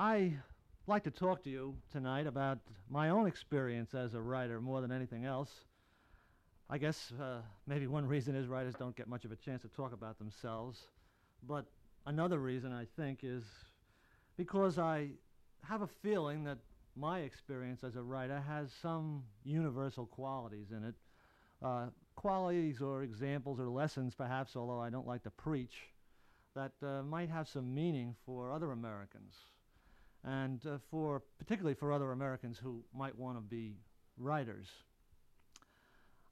I like to talk to you tonight about my own experience as a writer more than anything else. I guess uh, maybe one reason is writers don't get much of a chance to talk about themselves, but another reason I think is because I have a feeling that my experience as a writer has some universal qualities in it. Uh, qualities or examples or lessons, perhaps, although I don't like to preach, that uh, might have some meaning for other Americans, and uh, for particularly for other Americans who might want to be writers.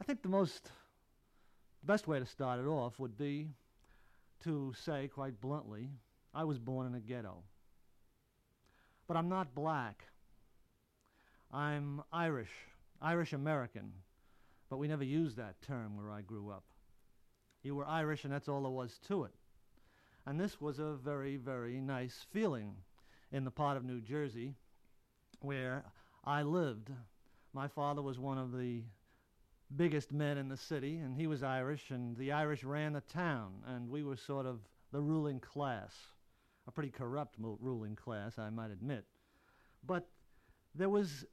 I think the most, the best way to start it off would be to say quite bluntly, I was born in a ghetto. But I'm not black. I'm Irish, Irish American, but we never used that term where I grew up. You were Irish, and that's all there was to it. And this was a very, very nice feeling in the part of New Jersey where I lived. My father was one of the biggest men in the city, and he was Irish, and the Irish ran the town, and we were sort of the ruling class. A pretty corrupt ruling class, I might admit. But there was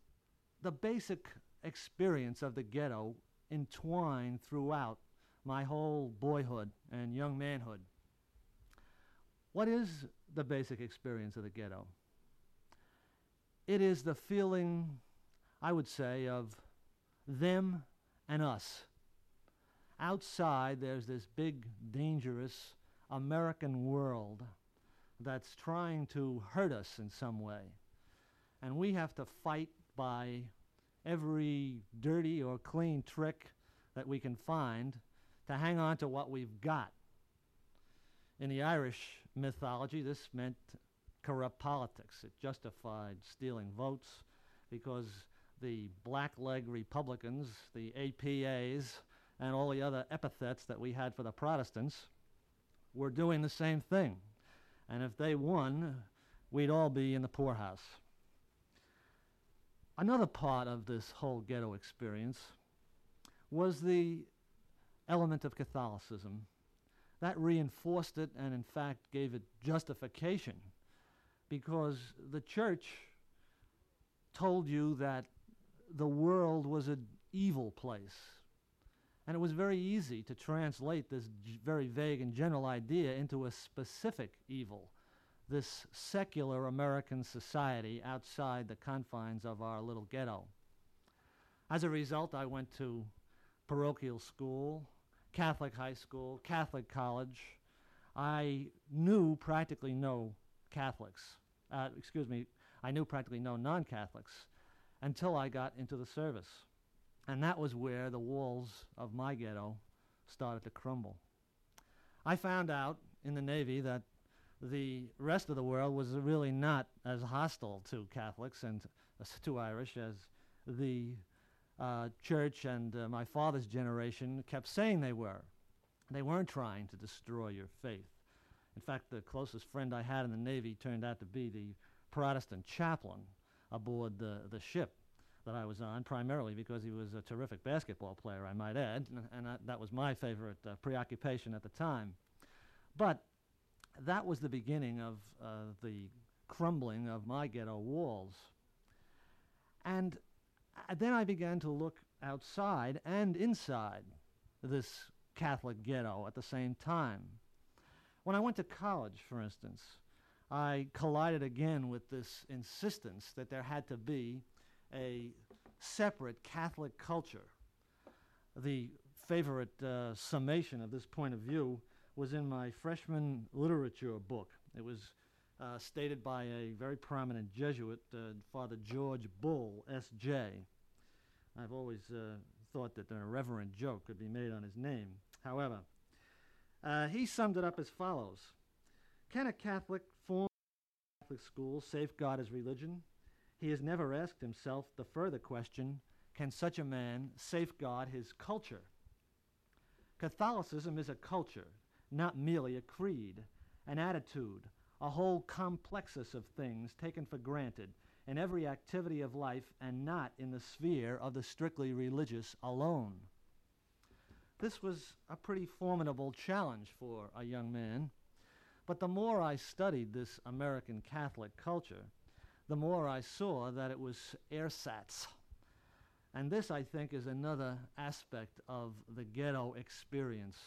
the basic experience of the ghetto entwined throughout my whole boyhood and young manhood. What is the basic experience of the ghetto? It is the feeling, I would say, of them and us. Outside, there's this big, dangerous American world that's trying to hurt us in some way. And we have to fight by every dirty or clean trick that we can find to hang on to what we've got. In the Irish mythology, this meant corrupt politics. It justified stealing votes because the blackleg Republicans, the APAs, and all the other epithets that we had for the Protestants were doing the same thing. And if they won, we'd all be in the poorhouse. Another part of this whole ghetto experience was the element of Catholicism. That reinforced it and, in fact, gave it justification because the church told you that the world was an evil place. And it was very easy to translate this very vague and general idea into a specific evil this secular American society outside the confines of our little ghetto. As a result, I went to parochial school, Catholic high school, Catholic college. I knew practically no Catholics. Uh, excuse me, I knew practically no non Catholics until I got into the service. And that was where the walls of my ghetto started to crumble. I found out in the Navy that the rest of the world was really not as hostile to Catholics and to Irish as the uh, church and uh, my father's generation kept saying they were. They weren't trying to destroy your faith. In fact, the closest friend I had in the Navy turned out to be the Protestant chaplain aboard the, the ship that I was on, primarily because he was a terrific basketball player, I might add, and, and I, that was my favorite uh, preoccupation at the time. But that was the beginning of uh, the crumbling of my ghetto walls. And then I began to look outside and inside this Catholic ghetto at the same time. When I went to college, for instance, I collided again with this insistence that there had to be a separate Catholic culture. The favorite uh, summation of this point of view was in my freshman literature book. It was uh, stated by a very prominent Jesuit, uh, Father George Bull, S.J. I've always uh, thought that an irreverent joke could be made on his name. However, uh, he summed it up as follows Can a Catholic form a Catholic school safeguard his religion? He has never asked himself the further question can such a man safeguard his culture? Catholicism is a culture not merely a creed, an attitude, a whole complexus of things taken for granted in every activity of life and not in the sphere of the strictly religious alone. This was a pretty formidable challenge for a young man, but the more I studied this American Catholic culture, the more I saw that it was ersatz. And this, I think, is another aspect of the ghetto experience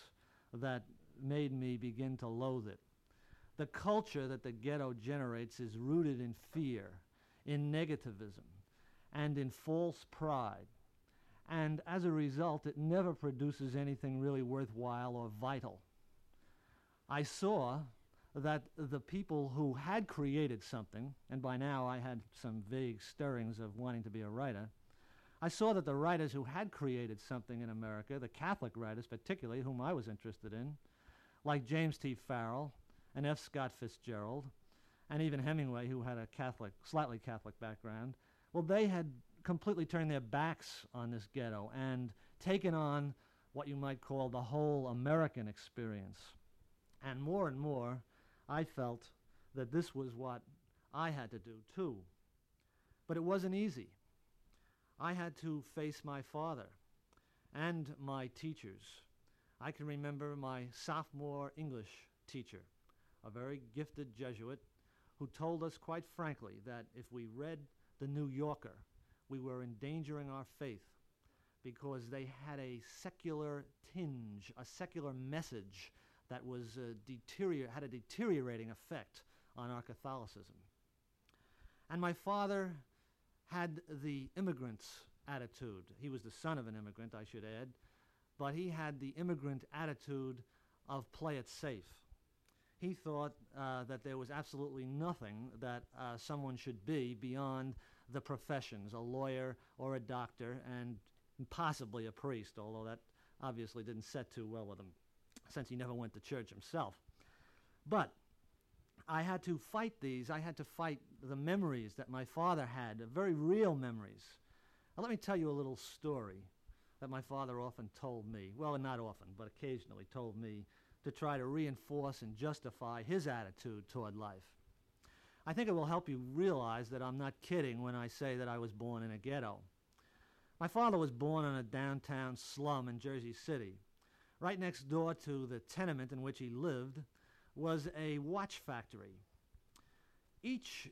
that made me begin to loathe it. The culture that the ghetto generates is rooted in fear, in negativism, and in false pride. And as a result, it never produces anything really worthwhile or vital. I saw that the people who had created something, and by now I had some vague stirrings of wanting to be a writer, I saw that the writers who had created something in America, the Catholic writers particularly, whom I was interested in, like James T. Farrell and F. Scott Fitzgerald, and even Hemingway, who had a Catholic, slightly Catholic background, well, they had completely turned their backs on this ghetto and taken on what you might call the whole American experience. And more and more, I felt that this was what I had to do too. But it wasn't easy. I had to face my father and my teachers. I can remember my sophomore English teacher, a very gifted Jesuit, who told us quite frankly that if we read The New Yorker, we were endangering our faith because they had a secular tinge, a secular message that was uh, deterior- had a deteriorating effect on our Catholicism. And my father had the immigrant's attitude. He was the son of an immigrant, I should add, but he had the immigrant attitude of play it safe. He thought uh, that there was absolutely nothing that uh, someone should be beyond the professions, a lawyer or a doctor, and possibly a priest, although that obviously didn't set too well with him since he never went to church himself. But I had to fight these. I had to fight the memories that my father had, very real memories. Now, let me tell you a little story that my father often told me. Well, not often, but occasionally told me to try to reinforce and justify his attitude toward life. I think it will help you realize that I'm not kidding when I say that I was born in a ghetto. My father was born in a downtown slum in Jersey City. Right next door to the tenement in which he lived was a watch factory. Each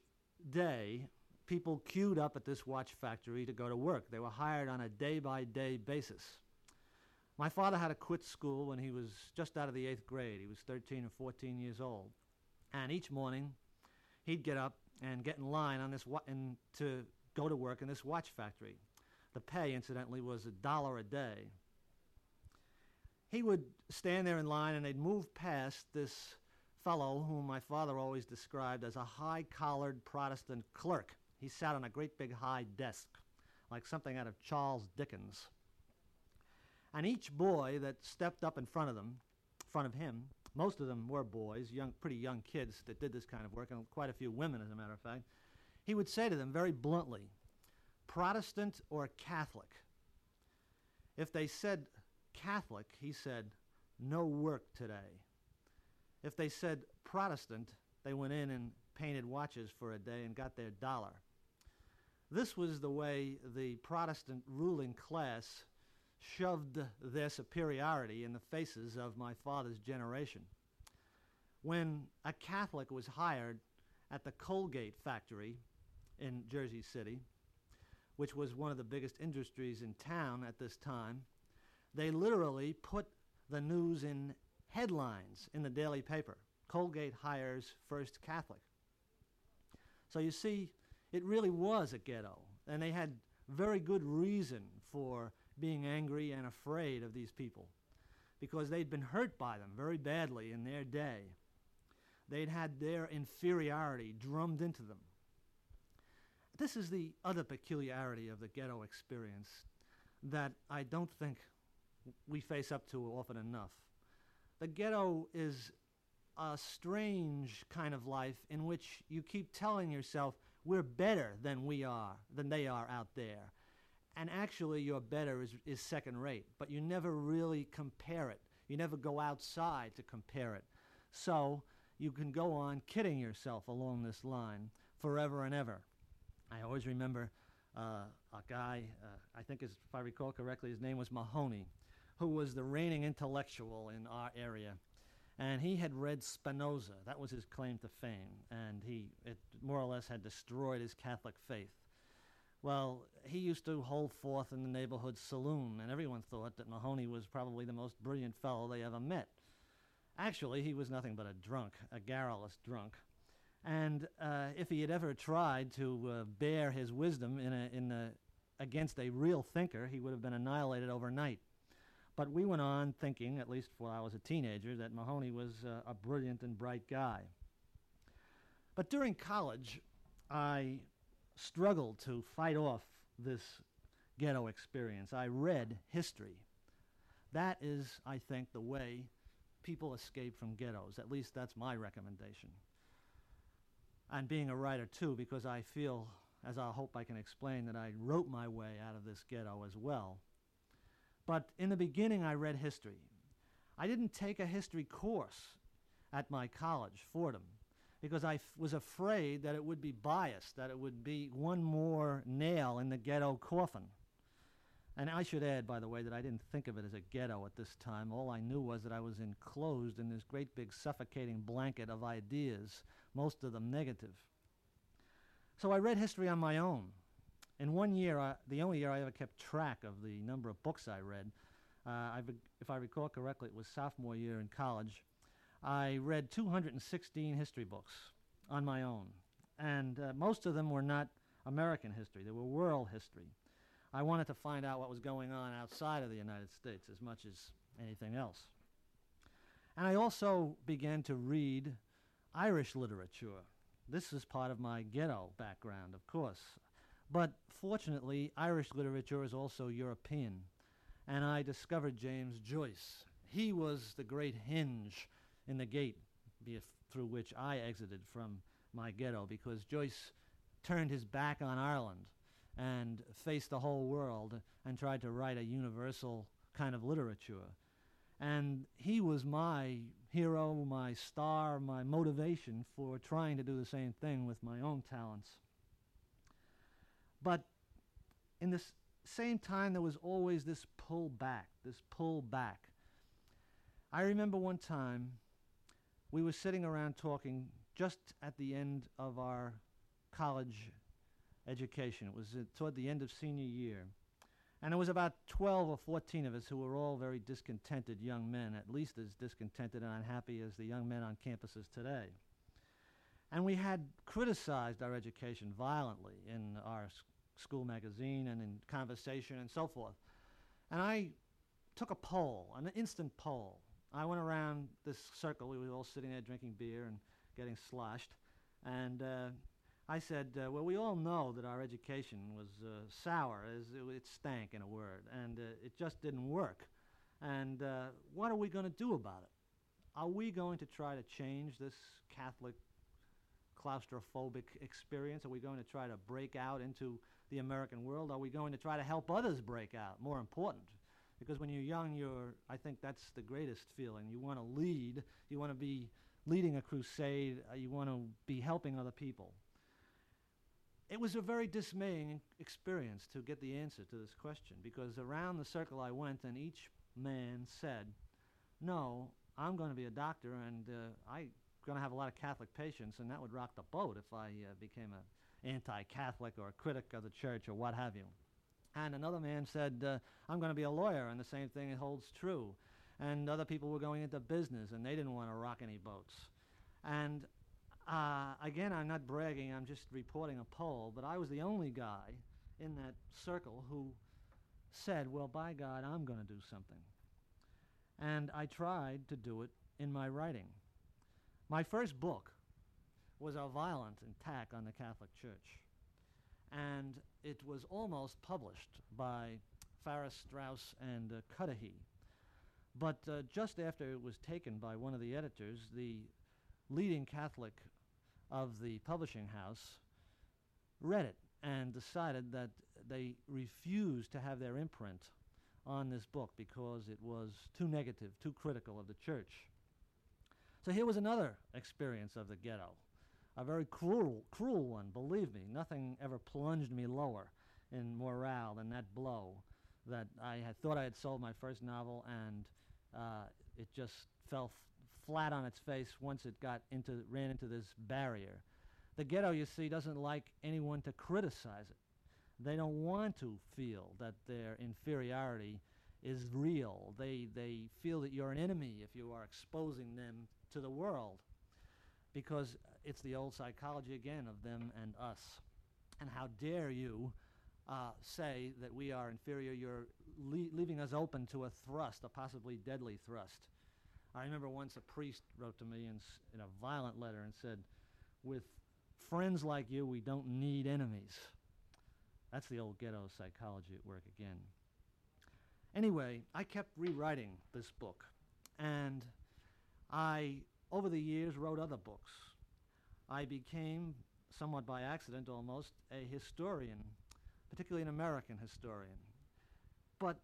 day, people queued up at this watch factory to go to work. They were hired on a day by day basis. My father had to quit school when he was just out of the eighth grade. He was 13 or 14 years old. And each morning, he'd get up and get in line on this wa- in, to go to work in this watch factory. The pay, incidentally, was a dollar a day. He would stand there in line and they'd move past this fellow whom my father always described as a high collared Protestant clerk. He sat on a great big high desk, like something out of Charles Dickens. And each boy that stepped up in front of them, front of him, most of them were boys, young, pretty young kids that did this kind of work, and quite a few women, as a matter of fact. He would say to them very bluntly, Protestant or Catholic? If they said Catholic, he said, no work today. If they said Protestant, they went in and painted watches for a day and got their dollar. This was the way the Protestant ruling class shoved their superiority in the faces of my father's generation. When a Catholic was hired at the Colgate factory in Jersey City, which was one of the biggest industries in town at this time, they literally put the news in headlines in the daily paper. Colgate hires first Catholic. So you see, it really was a ghetto, and they had very good reason for being angry and afraid of these people because they'd been hurt by them very badly in their day. They'd had their inferiority drummed into them. This is the other peculiarity of the ghetto experience that I don't think we face up to often enough. The ghetto is a strange kind of life in which you keep telling yourself, we're better than we are, than they are out there. And actually, your better is, is second rate, but you never really compare it. You never go outside to compare it. So you can go on kidding yourself along this line forever and ever. I always remember uh, a guy, uh, I think his, if I recall correctly, his name was Mahoney, who was the reigning intellectual in our area. and he had read Spinoza. That was his claim to fame, and he it more or less had destroyed his Catholic faith. Well, he used to hold forth in the neighborhood saloon, and everyone thought that Mahoney was probably the most brilliant fellow they ever met. Actually, he was nothing but a drunk, a garrulous drunk. And uh, if he had ever tried to uh, bear his wisdom in a, in a, against a real thinker, he would have been annihilated overnight. But we went on thinking, at least while I was a teenager, that Mahoney was uh, a brilliant and bright guy. But during college, I struggled to fight off this ghetto experience. I read history. That is, I think, the way people escape from ghettos. At least that's my recommendation. And being a writer, too, because I feel, as I hope I can explain, that I wrote my way out of this ghetto as well. But in the beginning, I read history. I didn't take a history course at my college, Fordham, because I was afraid that it would be biased, that it would be one more nail in the ghetto coffin. And I should add, by the way, that I didn't think of it as a ghetto at this time. All I knew was that I was enclosed in this great big suffocating blanket of ideas, most of them negative. So I read history on my own. In one year, I, the only year I ever kept track of the number of books I read, uh, if I recall correctly, it was sophomore year in college. I read 216 history books on my own. And uh, most of them were not American history, they were world history. I wanted to find out what was going on outside of the United States as much as anything else. And I also began to read Irish literature. This is part of my ghetto background, of course. But fortunately, Irish literature is also European. And I discovered James Joyce. He was the great hinge in the gate through which I exited from my ghetto because Joyce turned his back on Ireland and faced the whole world and tried to write a universal kind of literature. And he was my hero, my star, my motivation for trying to do the same thing with my own talents. But in the same time, there was always this pull back, this pull back. I remember one time we were sitting around talking just at the end of our college education. It was uh, toward the end of senior year. And it was about 12 or 14 of us who were all very discontented young men, at least as discontented and unhappy as the young men on campuses today. And we had criticized our education violently in our school magazine and in conversation and so forth. And I took a poll, an instant poll. I went around this circle. We were all sitting there drinking beer and getting sloshed. And uh, I said, uh, well, we all know that our education was uh, sour, it, it, stank in a word, and uh, it just didn't work. And uh, what are we going to do about it? Are we going to try to change this Catholic claustrophobic experience? Are we going to try to break out into the American world? Are we going to try to help others break out? More important. Because when you're young, you're, I think that's the greatest feeling. You want to lead, you want to be leading a crusade, uh, you want to be helping other people. It was a very dismaying experience to get the answer to this question because around the circle I went and each man said, No, I'm going to be a doctor and uh, I'm going to have a lot of Catholic patients and that would rock the boat if I uh, became an anti Catholic or a critic of the church or what have you. And another man said, uh, I'm going to be a lawyer, and the same thing holds true. And other people were going into business, and they didn't want to rock any boats. And uh, again, I'm not bragging, I'm just reporting a poll, but I was the only guy in that circle who said, Well, by God, I'm going to do something. And I tried to do it in my writing. My first book was a violent attack on the Catholic Church. And it was almost published by Farrar Straus and uh, Cudahy. But uh, just after it was taken by one of the editors, the leading Catholic of the publishing house read it and decided that they refused to have their imprint on this book because it was too negative, too critical of the church. So here was another experience of the ghetto, a very cruel, cruel one, believe me. Nothing ever plunged me lower in morale than that blow that I had thought I had sold my first novel and uh, it just fell flat on its face once it got into ran into this barrier. The ghetto, you see, doesn't like anyone to criticize it. They don't want to feel that their inferiority is real. They, they feel that you're an enemy if you are exposing them to the world because it's the old psychology again of them and us. And how dare you uh, say that we are inferior? You're le leaving us open to a thrust, a possibly deadly thrust. I remember once a priest wrote to me in, in a violent letter and said, With friends like you, we don't need enemies. That's the old ghetto psychology at work again. Anyway, I kept rewriting this book, and I, over the years, wrote other books. I became, somewhat by accident almost, a historian, particularly an American historian. But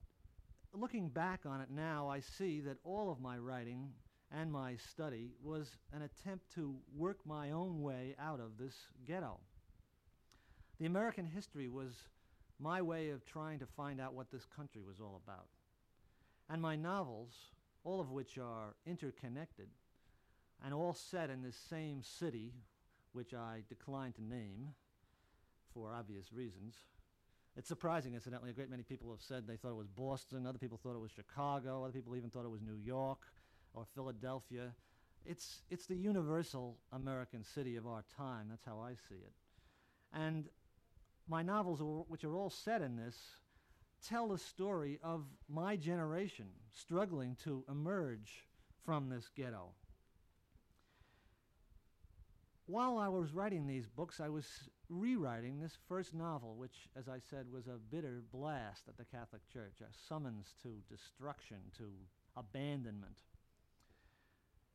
looking back on it now, I see that all of my writing and my study was an attempt to work my own way out of this ghetto. The American history was my way of trying to find out what this country was all about. And my novels, all of which are interconnected and all set in this same city, which I decline to name for obvious reasons. It's surprising, incidentally, a great many people have said they thought it was Boston, other people thought it was Chicago, other people even thought it was New York or Philadelphia. It's, it's the universal American city of our time. That's how I see it. And my novels, which are all set in this, tell the story of my generation struggling to emerge from this ghetto. While I was writing these books, I was rewriting this first novel, which, as I said, was a bitter blast at the Catholic Church, a summons to destruction, to abandonment.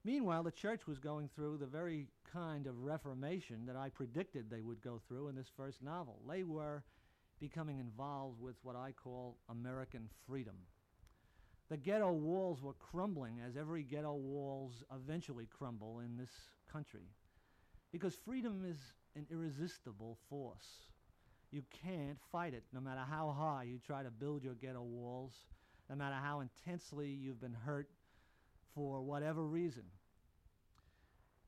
Meanwhile, the church was going through the very kind of reformation that I predicted they would go through in this first novel. They were becoming involved with what I call American freedom. The ghetto walls were crumbling as every ghetto walls eventually crumble in this country. Because freedom is an irresistible force. You can't fight it no matter how high you try to build your ghetto walls, no matter how intensely you've been hurt for whatever reason.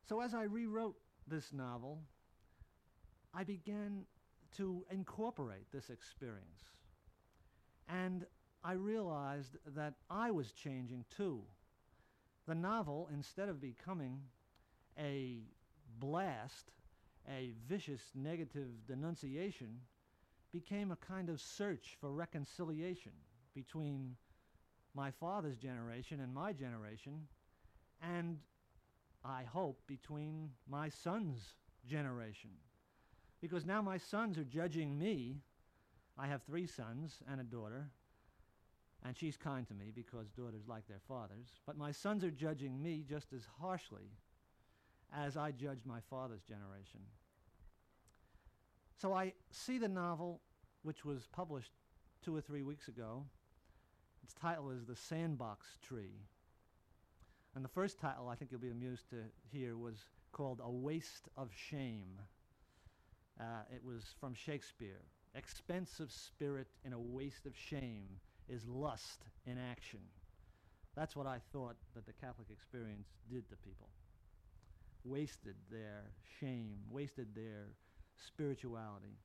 So as I rewrote this novel, I began to incorporate this experience. And I realized that I was changing too. The novel, instead of becoming a blast, a vicious negative denunciation, became a kind of search for reconciliation between my father's generation and my generation, and I hope between my son's generation. Because now my sons are judging me. I have three sons and a daughter, and she's kind to me because daughters like their fathers. But my sons are judging me just as harshly as I judged my father's generation. So I see the novel, which was published two or three weeks ago. Its title is The Sandbox Tree. And the first title, I think you'll be amused to hear, was called A Waste of Shame. Uh, it was from Shakespeare. Expense of spirit in a waste of shame is lust in action. That's what I thought that the Catholic experience did to people wasted their shame, wasted their spirituality.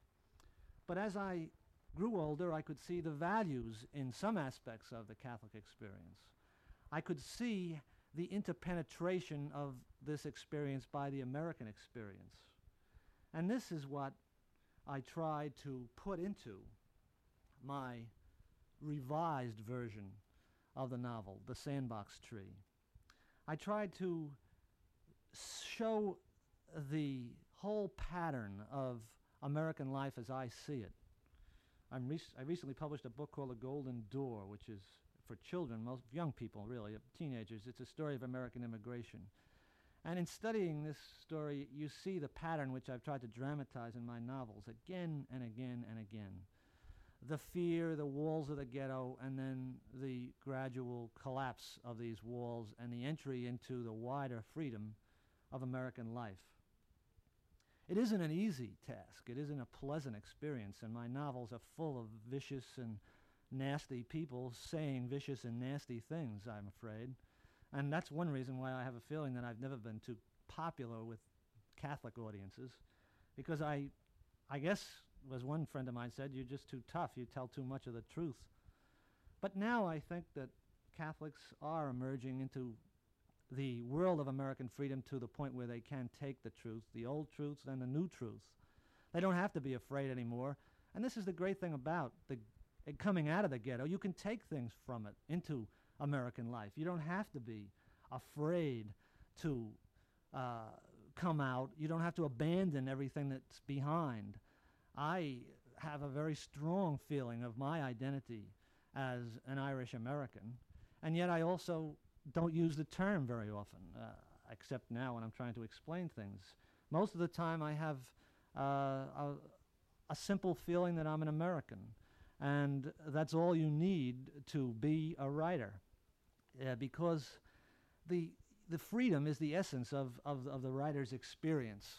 But as I grew older, I could see the values in some aspects of the Catholic experience. I could see the interpenetration of this experience by the American experience. And this is what I tried to put into my revised version of the novel, The Sandbox Tree. I tried to show the whole pattern of American life as I see it. I'm rec I recently published a book called The Golden Door, which is for children, most young people really, uh, teenagers. It's a story of American immigration. And in studying this story, you see the pattern which I've tried to dramatize in my novels again and again and again. The fear, the walls of the ghetto, and then the gradual collapse of these walls and the entry into the wider freedom of American life. It isn't an easy task. It isn't a pleasant experience, and my novels are full of vicious and nasty people saying vicious and nasty things, I'm afraid. And that's one reason why I have a feeling that I've never been too popular with Catholic audiences, because I, I guess, as one friend of mine said, you're just too tough. You tell too much of the truth. But now I think that Catholics are emerging into the world of American freedom to the point where they can take the truth, the old truths and the new truths. They don't have to be afraid anymore. And this is the great thing about the coming out of the ghetto. You can take things from it into American life. You don't have to be afraid to uh, come out. You don't have to abandon everything that's behind. I have a very strong feeling of my identity as an Irish American, and yet I also don't use the term very often, uh, except now when I'm trying to explain things. Most of the time, I have uh, a, a simple feeling that I'm an American, and that's all you need to be a writer, uh, because the the freedom is the essence of, of, of the writer's experience.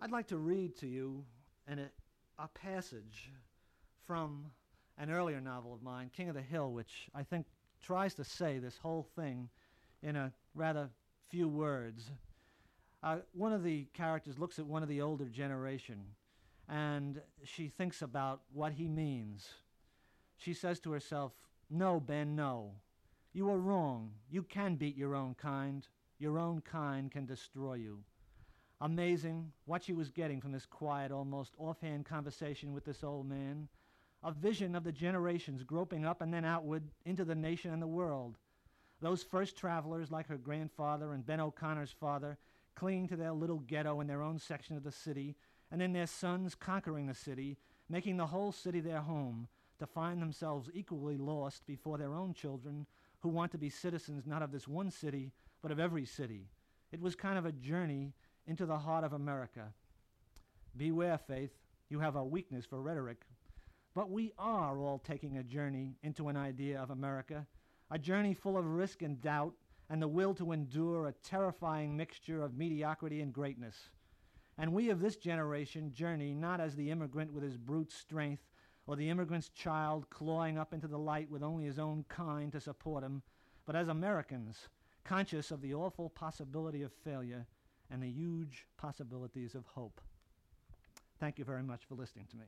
I'd like to read to you an, a, a passage from an earlier novel of mine, King of the Hill, which I think tries to say this whole thing in a rather few words. Uh, one of the characters looks at one of the older generation and she thinks about what he means. She says to herself, No, Ben, no. You are wrong. You can beat your own kind. Your own kind can destroy you. Amazing what she was getting from this quiet, almost offhand conversation with this old man a vision of the generations groping up and then outward into the nation and the world. Those first travelers, like her grandfather and Ben O'Connor's father, clinging to their little ghetto in their own section of the city, and then their sons conquering the city, making the whole city their home, to find themselves equally lost before their own children who want to be citizens not of this one city, but of every city. It was kind of a journey into the heart of America. Beware, Faith, you have a weakness for rhetoric. But we are all taking a journey into an idea of America, a journey full of risk and doubt, and the will to endure a terrifying mixture of mediocrity and greatness. And we of this generation journey not as the immigrant with his brute strength, or the immigrant's child clawing up into the light with only his own kind to support him, but as Americans, conscious of the awful possibility of failure and the huge possibilities of hope. Thank you very much for listening to me.